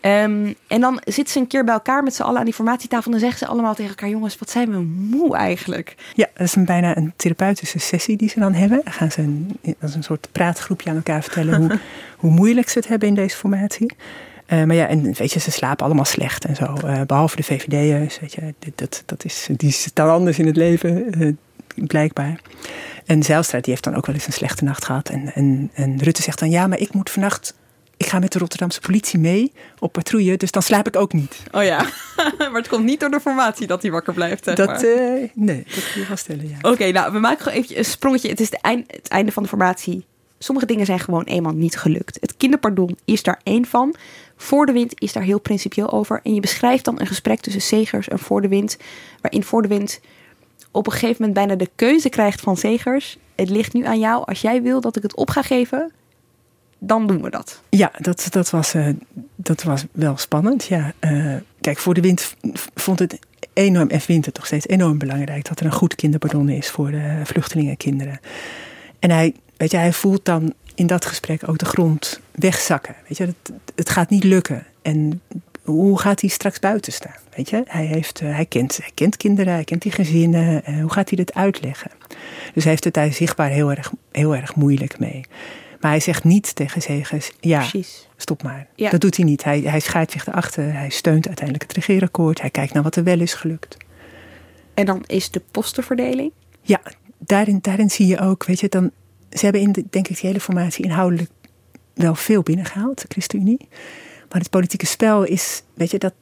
Ehm, en dan zitten ze een keer bij elkaar met z'n allen aan die formatietafel. En dan zeggen ze allemaal tegen elkaar: jongens, wat zijn we moe eigenlijk? ja, dat is een, bijna een therapeutische sessie die ze dan hebben. Dan gaan ze een, dat is een soort praatgroepje aan elkaar vertellen hoe, hoe moeilijk ze het hebben in deze formatie. Eh, maar ja, en weet je, ze slapen allemaal slecht en zo. Eh, behalve de VVD'ers, weet je, dat, dat is, die staan anders in het leven, eh, blijkbaar. En Zijlstra, die heeft dan ook wel eens een slechte nacht gehad. En, en, en Rutte zegt dan, ja, maar ik moet vannacht... Ik ga met de Rotterdamse politie mee op patrouille, dus dan slaap ik ook niet. Oh ja, maar het komt niet door de formatie dat hij wakker blijft. Zeg Dat, maar. nee, dat kun je wel stellen, ja. Oké, nou, we maken gewoon even een sprongetje. Het is de eind, het einde van de formatie. Sommige dingen zijn gewoon eenmaal niet gelukt. Het kinderpardon is daar één van. Voor de wind is daar heel principieel over. En je beschrijft dan een gesprek tussen Segers en Voor de Wind. Waarin Voor de Wind op een gegeven moment bijna de keuze krijgt van Segers. Het ligt nu aan jou. Als jij wil dat ik het op ga geven, dan doen we dat. Ja, dat, dat, was, eh, dat was wel spannend. Ja. Eh, kijk, voor de wind vond het enorm, en vindt het nog steeds enorm belangrijk dat er een goed kinderpardon is voor de vluchtelingenkinderen. En hij, weet je, hij voelt dan in dat gesprek ook de grond wegzakken. Weet je, het, het gaat niet lukken. En hoe gaat hij straks buiten staan? Weet je, hij, heeft, eh, hij, kent, hij kent kinderen, hij kent die gezinnen. Uh, hoe gaat hij dit uitleggen? Dus hij heeft het daar zichtbaar heel erg, heel erg moeilijk mee. Maar hij zegt niet tegen Zegers, ja, Precies. stop maar. Ja. Dat doet hij niet. Hij, hij schaart zich erachter. Hij steunt uiteindelijk het regeerakkoord. Hij kijkt naar wat er wel is gelukt. En dan is de postenverdeling? Ja, daarin, daarin zie je ook, weet je, dan, ze hebben in de, denk ik die hele formatie inhoudelijk wel veel binnengehaald, de ChristenUnie. Maar het politieke spel is, weet je, dat,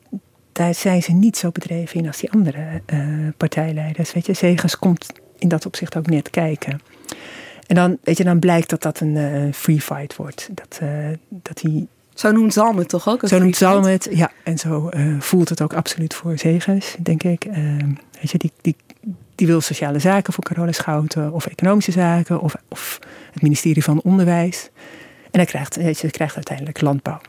daar zijn ze niet zo bedreven in als die andere uh, partijleiders. Weet je, Zegers komt in dat opzicht ook net kijken. En dan, weet je, dan blijkt dat dat een uh, free fight wordt. Dat, uh, dat hij zo noemt Zalm het toch ook? Zo noemt Zalm het, ja. En zo voelt het ook absoluut voor Zegers, denk ik. weet je, die, die, die wil sociale zaken voor Carola Schouten, of economische zaken, of, of het ministerie van Onderwijs. En hij krijgt, je, krijgt uiteindelijk landbouw.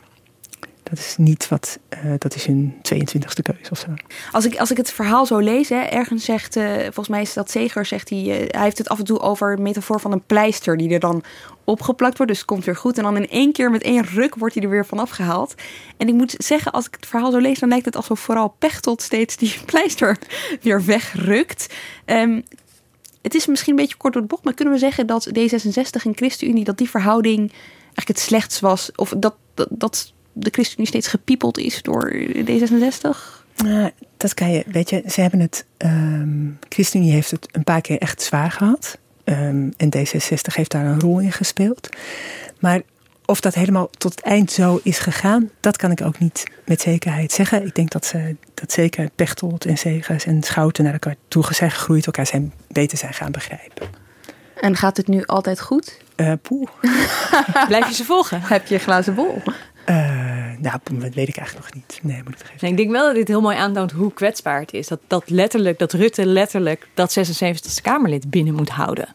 Dat is niet wat, uh, dat is hun 22e keuze of zo. Als ik, als ik het verhaal zo lees, hè, ergens zegt, uh, volgens mij is dat Zeger, zegt hij, uh, hij heeft het af en toe over een metafoor van een pleister die er dan opgeplakt wordt. Dus het komt weer goed. En dan in één keer met één ruk wordt hij er weer vanaf gehaald. En ik moet zeggen, als ik het verhaal zo lees, dan lijkt het alsof vooral Pechtold steeds die pleister weer wegrukt. Um, het is misschien een beetje kort door de bocht, maar kunnen we zeggen dat D66 en ChristenUnie, dat die verhouding eigenlijk het slechtst was? Of dat, dat, dat de ChristenUnie steeds gepiepeld is door D66? Nou, dat kan je, weet je, ze hebben het, um, ChristenUnie heeft het een paar keer echt zwaar gehad. Um, en D66 heeft daar een rol in gespeeld. Maar of dat helemaal tot het eind zo is gegaan, dat kan ik ook niet met zekerheid zeggen. Ik denk dat ze dat zeker Pechtold en Zegers en Schouten naar elkaar toe zijn gegroeid, elkaar zijn, beter zijn gaan begrijpen. En gaat het nu altijd goed? Uh, poeh. Blijf je ze volgen? Heb je een glazen bol? Uh, nou, dat weet ik eigenlijk nog niet. Nee, moet ik het nee, ik denk wel dat dit heel mooi aantoont hoe kwetsbaar het is. Dat, dat letterlijk, dat Rutte letterlijk dat 76e Kamerlid binnen moet houden.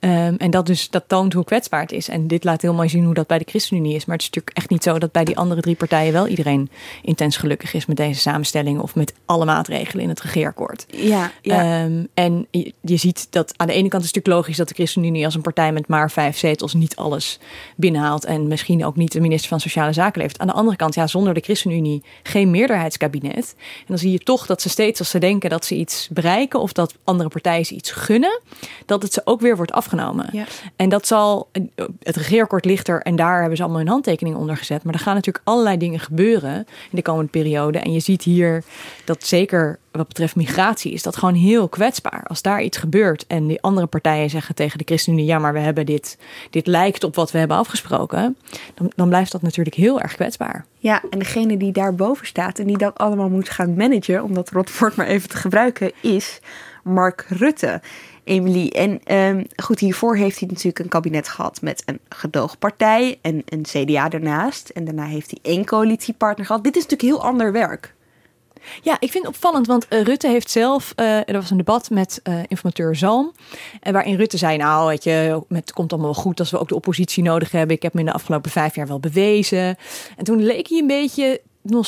Um, en dat, dus, dat toont hoe kwetsbaar het is. En dit laat heel mooi zien hoe dat bij de ChristenUnie is. Maar het is natuurlijk echt niet zo dat bij die andere drie partijen wel iedereen intens gelukkig is met deze samenstelling of met alle maatregelen in het regeerakkoord. Ja, ja. Um, en je, je, ziet dat aan de ene kant is het natuurlijk logisch dat de ChristenUnie als een partij met maar vijf zetels niet alles binnenhaalt. En misschien ook niet de minister van Sociale Zaken levert. Aan de andere kant, ja, zonder de ChristenUnie geen meerderheidskabinet. En dan zie je toch dat ze steeds als ze denken dat ze iets bereiken of dat andere partijen ze iets gunnen, dat het ze ook weer wordt afgenomen ja. En dat zal, het regeerakkoord ligt er en daar hebben ze allemaal hun handtekening onder gezet. Maar er gaan natuurlijk allerlei dingen gebeuren in de komende periode. En je ziet hier dat zeker wat betreft migratie is dat gewoon heel kwetsbaar. Als daar iets gebeurt en die andere partijen zeggen tegen de ChristenUnie: ja, maar we hebben dit, dit lijkt op wat we hebben afgesproken, dan, dan blijft dat natuurlijk heel erg kwetsbaar. Ja, en degene die daarboven staat en die dat allemaal moet gaan managen, om dat rotwoord maar even te gebruiken, is Mark Rutte. Emily. En um, goed, hiervoor heeft hij natuurlijk een kabinet gehad met een gedoogpartij en een CDA daarnaast. En daarna heeft hij één coalitiepartner gehad. Dit is natuurlijk heel ander werk. Ja, ik vind het opvallend, want uh, Rutte heeft zelf, uh, er was een debat met uh, informateur Zalm, en waarin Rutte zei, nou weet je, het komt allemaal goed als we ook de oppositie nodig hebben. Ik heb me in de afgelopen vijf jaar wel bewezen. En toen leek hij een beetje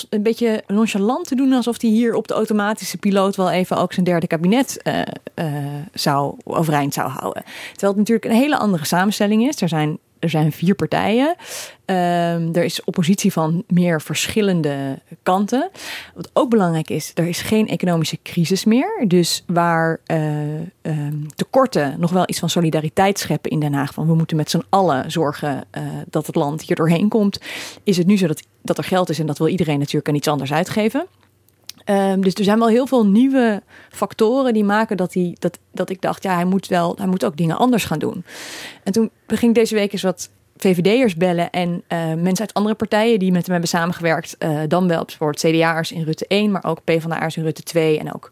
een beetje nonchalant te doen alsof hij hier op de automatische piloot wel even ook zijn derde kabinet uh, uh, zou overeind zou houden. Terwijl het natuurlijk een hele andere samenstelling is. Er zijn er zijn vier partijen. Um, er is oppositie van meer verschillende kanten. Wat ook belangrijk is, er is geen economische crisis meer. Dus waar uh, tekorten nog wel iets van solidariteit scheppen in Den Haag. Van we moeten met z'n allen zorgen uh, dat het land hier doorheen komt. Is het nu zo dat, dat er geld is en dat wil iedereen natuurlijk aan iets anders uitgeven. Um, dus er zijn wel heel veel nieuwe factoren die maken dat, hij, dat, dat ik dacht, ja, hij moet wel, hij moet ook dingen anders gaan doen. En toen ging deze week eens wat VVD'ers bellen en uh, mensen uit andere partijen die met hem hebben samengewerkt. Uh, dan wel bijvoorbeeld CDA'ers in Rutte 1, maar ook PvdA'ers in Rutte 2 en ook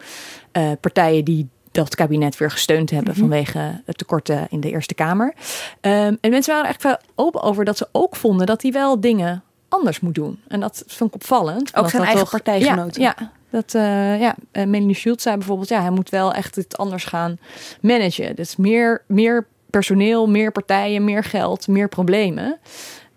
uh, partijen die dat kabinet weer gesteund hebben mm -hmm. vanwege het tekorten in de Eerste Kamer. Um, en mensen waren er echt wel open over dat ze ook vonden dat hij wel dingen anders moet doen. En dat vond ik opvallend. Ook zijn eigen toch, partijgenoten. Ja, ja, dat, uh, ja, uh, Melanie Schultz zei bijvoorbeeld, ja, hij moet wel echt het anders gaan managen. Dus meer, meer personeel, meer partijen, meer geld, meer problemen.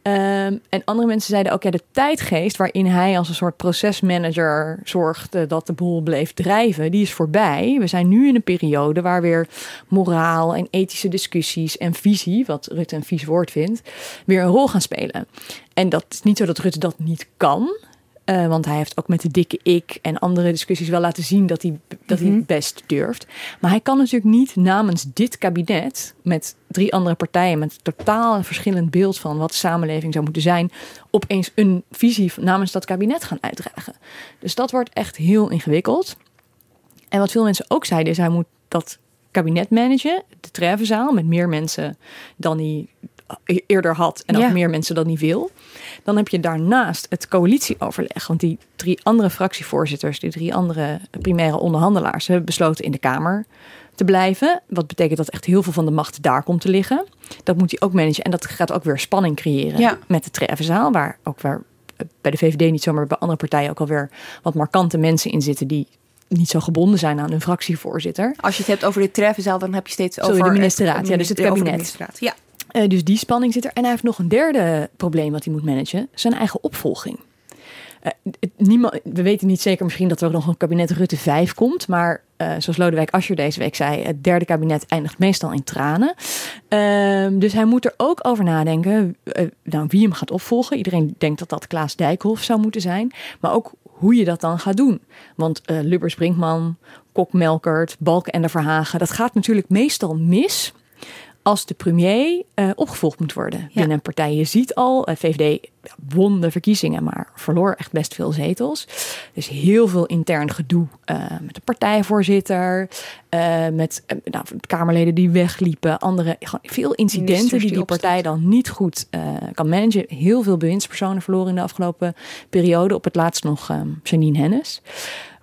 Um, en andere mensen zeiden ook, ja, de tijdgeest waarin hij als een soort procesmanager zorgde dat de boel bleef drijven, die is voorbij. We zijn nu in een periode waar weer moraal en ethische discussies en visie, wat Rutte een vies woord vindt, weer een rol gaan spelen. En dat is niet zo dat Rutte dat niet kan. Uh, want hij heeft ook met de dikke ik en andere discussies wel laten zien dat hij, dat hij Mhm. best durft. Maar hij kan natuurlijk niet namens dit kabinet met drie andere partijen met totaal een verschillend beeld van wat de samenleving zou moeten zijn, opeens een visie namens dat kabinet gaan uitdragen. Dus dat wordt echt heel ingewikkeld. En wat veel mensen ook zeiden is hij moet dat kabinet managen, de Trevenzaal, met meer mensen dan hij eerder had en Ja. ook meer mensen dan hij wil. Dan heb je daarnaast het coalitieoverleg. Want die drie andere fractievoorzitters, die drie andere primaire onderhandelaars, hebben besloten in de Kamer te blijven. Wat betekent dat echt heel veel van de macht daar komt te liggen. Dat moet hij ook managen. En dat gaat ook weer spanning creëren Ja. met de Trevenzaal, waar ook waar bij de VVD niet zomaar bij andere partijen ook alweer wat markante mensen in zitten die niet zo gebonden zijn aan hun fractievoorzitter. Als je het hebt over de treffenzaal, dan heb je steeds Sorry, over... de ministerraad. Ja, dus het kabinet. Ja. Eh, dus die spanning zit er. En hij heeft nog een derde probleem wat hij moet managen: zijn eigen opvolging. Eh, niemand, we weten niet zeker misschien dat er nog een kabinet Rutte 5 komt. Maar eh, zoals Lodewijk Asscher deze week zei, het derde kabinet eindigt meestal in tranen. Ehm, dus hij moet er ook over nadenken nou, wie hem gaat opvolgen. Iedereen denkt dat dat Klaas Dijkhoff zou moeten zijn. Maar ook hoe je dat dan gaat doen. Want Lubbers Brinkman, Kok Melkert, Balken en de Verhagen... dat gaat natuurlijk meestal mis als de premier eh, opgevolgd moet worden binnen een partij. Je ziet al, eh, VVD won de verkiezingen, maar verloor echt best veel zetels. Dus heel veel intern gedoe eh, met de partijvoorzitter, met nou, Kamerleden die wegliepen, andere, gewoon veel incidenten Ministers die die die partij dan niet goed kan managen. Heel veel bewindspersonen verloren in de afgelopen periode. Op het laatst nog eh, Janine Hennis.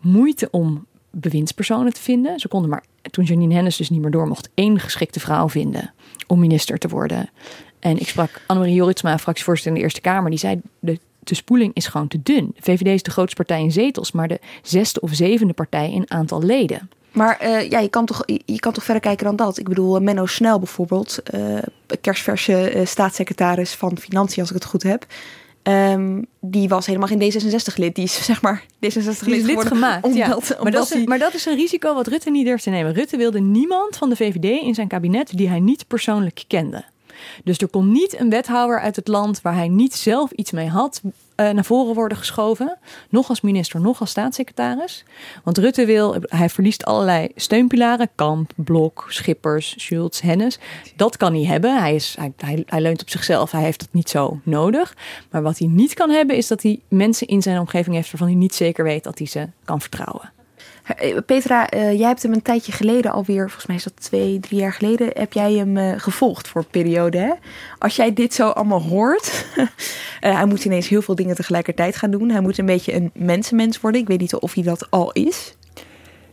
Moeite om bewindspersonen te vinden. Ze konden maar, toen Janine Hennis dus niet meer door mocht, één geschikte vrouw vinden om minister te worden. En ik sprak Annemarie Joritsma, fractievoorzitter in de Eerste Kamer, die zei de, spoeling is gewoon te dun. VVD is de grootste partij in zetels, maar de zesde of zevende partij in aantal leden. Maar eh, ja, je kan, toch, je, kan toch verder kijken dan dat. Ik bedoel, eh, Menno Snel bijvoorbeeld, eh, kerstverse staatssecretaris van Financiën, als ik het goed heb. Ehm, die was helemaal geen D66-lid. Die is zeg maar D66-lid Die is lid gemaakt. ja. Omdat, maar, omdat dat is, hij- maar dat is een risico wat Rutte niet durft te nemen. Rutte wilde niemand van de VVD in zijn kabinet die hij niet persoonlijk kende. Dus er kon niet een wethouder uit het land waar hij niet zelf iets mee had naar voren worden geschoven. Nog als minister, nog als staatssecretaris. Want Rutte wil, hij verliest allerlei steunpilaren. Kamp, Blok, Schippers, Schultz, Hennis. Dat kan hij hebben. Hij, is, hij, hij, hij leunt op zichzelf. Hij heeft het niet zo nodig. Maar wat hij niet kan hebben is dat hij mensen in zijn omgeving heeft waarvan hij niet zeker weet dat hij ze kan vertrouwen. Eh, Petra, eh, jij hebt hem een tijdje geleden alweer, volgens mij is dat twee, drie jaar geleden, heb jij hem eh, gevolgd voor een periode. Hè? Als jij dit zo allemaal hoort, eh, hij moet ineens heel veel dingen tegelijkertijd gaan doen. Hij moet een beetje een mensenmens worden. Ik weet niet of hij dat al is.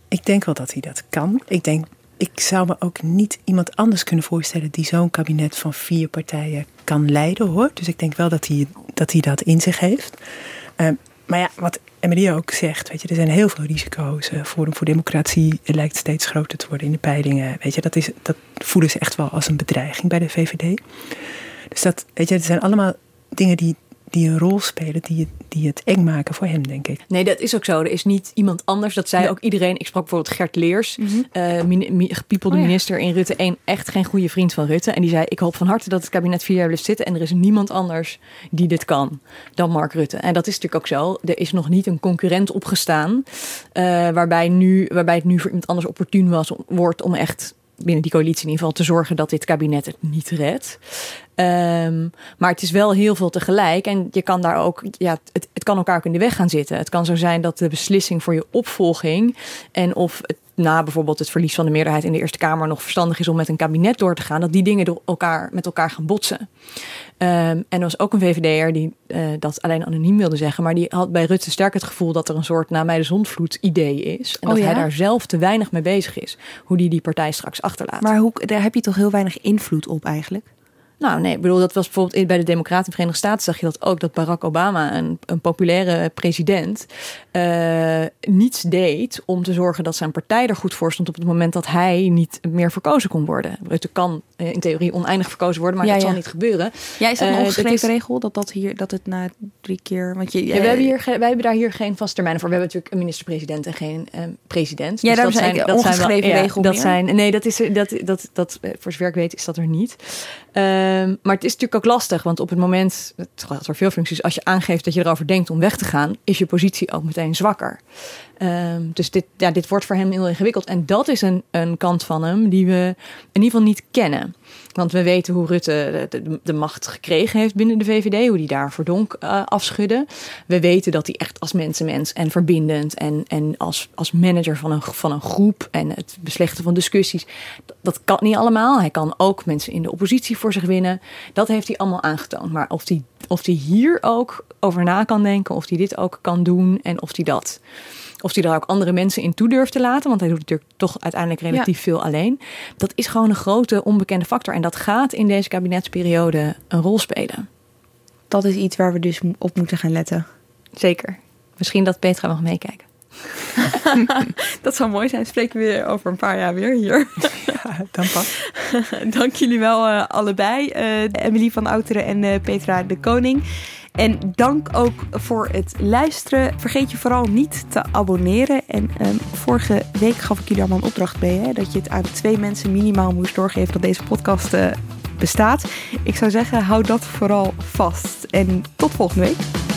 Ik denk wel dat hij dat kan. Ik denk, ik zou me ook niet iemand anders kunnen voorstellen die zo'n kabinet van vier partijen kan leiden hoor. Dus ik denk wel dat hij dat, hij dat in zich heeft. Maar ja, wat Emilie ook zegt, weet je, er zijn heel veel risico's. Eh, Forum voor Democratie lijkt steeds groter te worden in de peilingen. Weet je, dat, is, dat voelen ze echt wel als een bedreiging bij de VVD. Dus dat, weet je, het zijn allemaal dingen die, die een rol spelen, die, het- die het eng maken voor hem, denk ik. Nee, dat is ook zo. Er is niet iemand anders. Dat zei ook iedereen. Ik sprak bijvoorbeeld Gert Leers, eh mini- mi- gepiepelde Oh ja. minister in Rutte 1. Echt geen goede vriend van Rutte. En die zei, ik hoop van harte dat het kabinet vier jaar blijft zitten. En er is niemand anders die dit kan dan Mark Rutte. En dat is natuurlijk ook zo. Er is nog niet een concurrent opgestaan. eh, waarbij, nu, waarbij het nu voor iemand anders opportun was, wordt om echt binnen die coalitie in ieder geval te zorgen dat dit kabinet het niet redt. Ehm, maar het is wel heel veel tegelijk. En je kan daar ook, ja, het, het kan elkaar ook in de weg gaan zitten. Het kan zo zijn dat de beslissing voor je opvolging en of het na bijvoorbeeld het verlies van de meerderheid in de Eerste Kamer nog verstandig is om met een kabinet door te gaan, dat die dingen door elkaar, met elkaar gaan botsen. Ehm, en er was ook een VVD'er die eh, dat alleen anoniem wilde zeggen, maar die had bij Rutte sterk het gevoel dat er een soort na mij de zondvloed idee is. En Oh dat hij daar zelf te weinig mee bezig is. Hoe die die partij straks achterlaat. Maar hoe, daar heb je toch heel weinig invloed op eigenlijk? Nou, nee, ik bedoel, dat was bijvoorbeeld bij de Democraten in de Verenigde Staten zag je dat ook, dat Barack Obama, een, een populaire president, eh, niets deed om te zorgen dat zijn partij er goed voor stond op het moment dat hij niet meer verkozen kon worden. Rutte kan eh, in theorie oneindig verkozen worden, maar Ja, dat ja. zal niet gebeuren. Ja, is dat een Eh, ongeschreven is- regel dat, dat, hier, dat het na drie keer. Want je, Ja, we hebben hier, wij hebben daar hier geen vast termijn voor. We hebben natuurlijk een minister-president en geen eh, president. Ja, ik, dat ongeschreven wel- regel Dat meer. zijn, nee, dat is er- dat, dat, dat, voor zover ik weet is dat er niet. Eh, Ehm, maar het is natuurlijk ook lastig, want op het moment, het gaat voor veel functies, als je aangeeft dat je erover denkt om weg te gaan, is je positie ook meteen zwakker. Ehm, dus dit, ja, dit wordt voor hem heel ingewikkeld. En dat is een, een kant van hem die we in ieder geval niet kennen. Want we weten hoe Rutte de, macht gekregen heeft binnen de VVD, hoe hij daar verdonk uh, afschudde. We weten dat hij echt als mensenmens en verbindend en, en als, als manager van een, van een groep en het beslechten van discussies, dat, dat kan niet allemaal. Hij kan ook mensen in de oppositie voor zich winnen. Dat heeft hij allemaal aangetoond. Maar of hij, of hij hier ook over na kan denken, of hij dit ook kan doen en of hij dat of hij daar ook andere mensen in toe durft te laten, want hij doet natuurlijk toch uiteindelijk relatief veel alleen. Dat is gewoon een grote onbekende factor. En dat gaat in deze kabinetsperiode een rol spelen. Dat is iets waar we dus op moeten gaan letten. Zeker. Misschien dat Petra mag meekijken. dat zou mooi zijn. Spreken we weer over een paar jaar weer hier. ja, dan pas. Dank jullie wel uh, allebei. Uh, Emily van Outeren en uh, Petra de Koning. En dank ook voor het luisteren. Vergeet je vooral niet te abonneren. En um, vorige week gaf ik jullie allemaal een opdracht mee. Hè, dat je het aan twee mensen minimaal moest doorgeven dat deze podcast uh, bestaat. Ik zou zeggen, hou dat vooral vast. En tot volgende week.